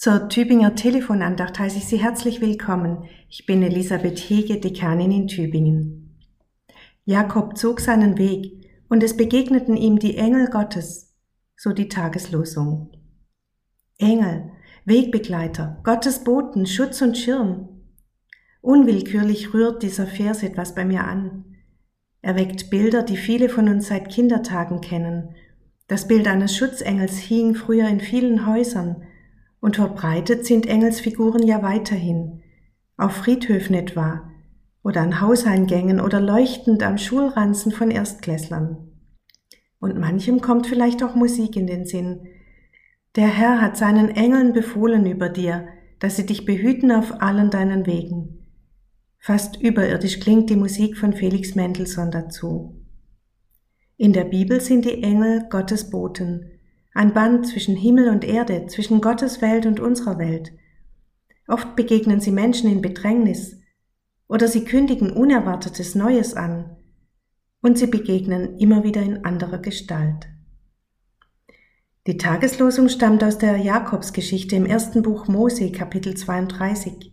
Zur Tübinger Telefonandacht heiße ich Sie herzlich willkommen. Ich bin Elisabeth Hege, Dekanin in Tübingen. Jakob zog seinen Weg und es begegneten ihm die Engel Gottes, so die Tageslosung. Engel, Wegbegleiter, Gottes Boten, Schutz und Schirm. Unwillkürlich rührt dieser Vers etwas bei mir an. Er weckt Bilder, die viele von uns seit Kindertagen kennen. Das Bild eines Schutzengels hing früher in vielen Häusern, und verbreitet sind Engelsfiguren ja weiterhin, auf Friedhöfen etwa, oder an Hauseingängen oder leuchtend am Schulranzen von Erstklässlern. Und manchem kommt vielleicht auch Musik in den Sinn. Der Herr hat seinen Engeln befohlen über dir, dass sie dich behüten auf allen deinen Wegen. Fast überirdisch klingt die Musik von Felix Mendelssohn dazu. In der Bibel sind die Engel Gottes Boten, ein Band zwischen Himmel und Erde, zwischen Gottes Welt und unserer Welt. Oft begegnen sie Menschen in Bedrängnis oder sie kündigen Unerwartetes Neues an und sie begegnen immer wieder in anderer Gestalt. Die Tageslosung stammt aus der Jakobsgeschichte im ersten Buch Mose, Kapitel 32.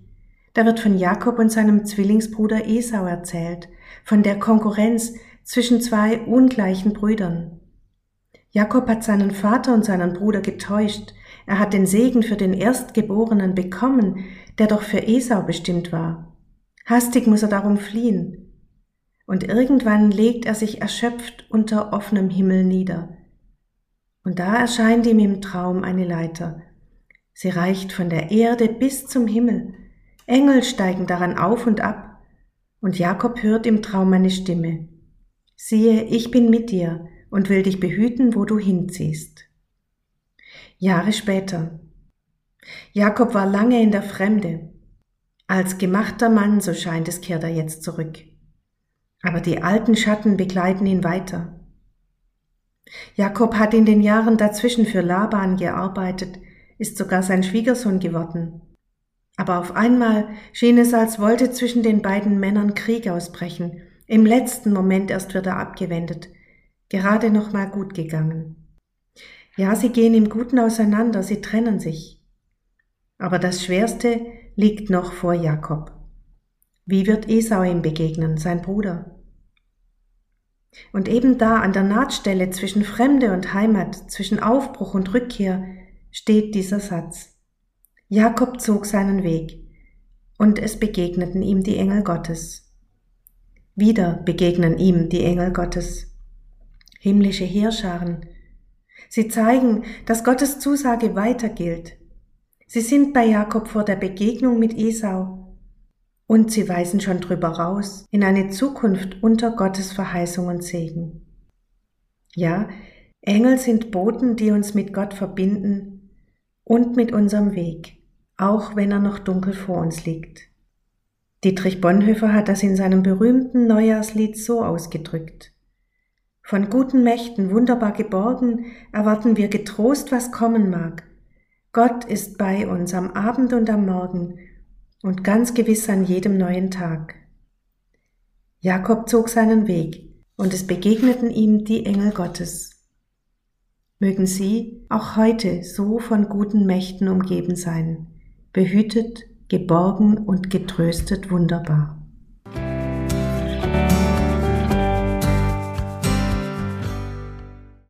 Da wird von Jakob und seinem Zwillingsbruder Esau erzählt, von der Konkurrenz zwischen zwei ungleichen Brüdern. Jakob hat seinen Vater und seinen Bruder getäuscht. Er hat den Segen für den Erstgeborenen bekommen, der doch für Esau bestimmt war. Hastig muss er darum fliehen. Und irgendwann legt er sich erschöpft unter offenem Himmel nieder. Und da erscheint ihm im Traum eine Leiter. Sie reicht von der Erde bis zum Himmel. Engel steigen daran auf und ab. Und Jakob hört im Traum eine Stimme. Siehe, ich bin mit dir und will dich behüten, wo du hinziehst. Jahre später. Jakob war lange in der Fremde. Als gemachter Mann, so scheint es, kehrt er jetzt zurück. Aber die alten Schatten begleiten ihn weiter. Jakob hat in den Jahren dazwischen für Laban gearbeitet, ist sogar sein Schwiegersohn geworden. Aber auf einmal schien es, als wollte zwischen den beiden Männern Krieg ausbrechen. Im letzten Moment erst wird er abgewendet gerade noch mal gut gegangen. Ja, sie gehen im Guten auseinander, sie trennen sich. Aber das Schwerste liegt noch vor Jakob. Wie wird Esau ihm begegnen, sein Bruder? Und eben da an der Nahtstelle zwischen Fremde und Heimat, zwischen Aufbruch und Rückkehr, steht dieser Satz. Jakob zog seinen Weg, und es begegneten ihm die Engel Gottes. Wieder begegnen ihm die Engel Gottes himmlische Heerscharen. Sie zeigen, dass Gottes Zusage weiter gilt. Sie sind bei Jakob vor der Begegnung mit Esau und sie weisen schon drüber raus in eine Zukunft unter Gottes Verheißung und Segen. Ja, Engel sind Boten, die uns mit Gott verbinden und mit unserem Weg, auch wenn er noch dunkel vor uns liegt. Dietrich Bonhoeffer hat das in seinem berühmten Neujahrslied so ausgedrückt. Von guten Mächten wunderbar geborgen, erwarten wir getrost, was kommen mag. Gott ist bei uns am Abend und am Morgen und ganz gewiss an jedem neuen Tag. Jakob zog seinen Weg, und es begegneten ihm die Engel Gottes. Mögen sie auch heute so von guten Mächten umgeben sein, behütet, geborgen und getröstet wunderbar.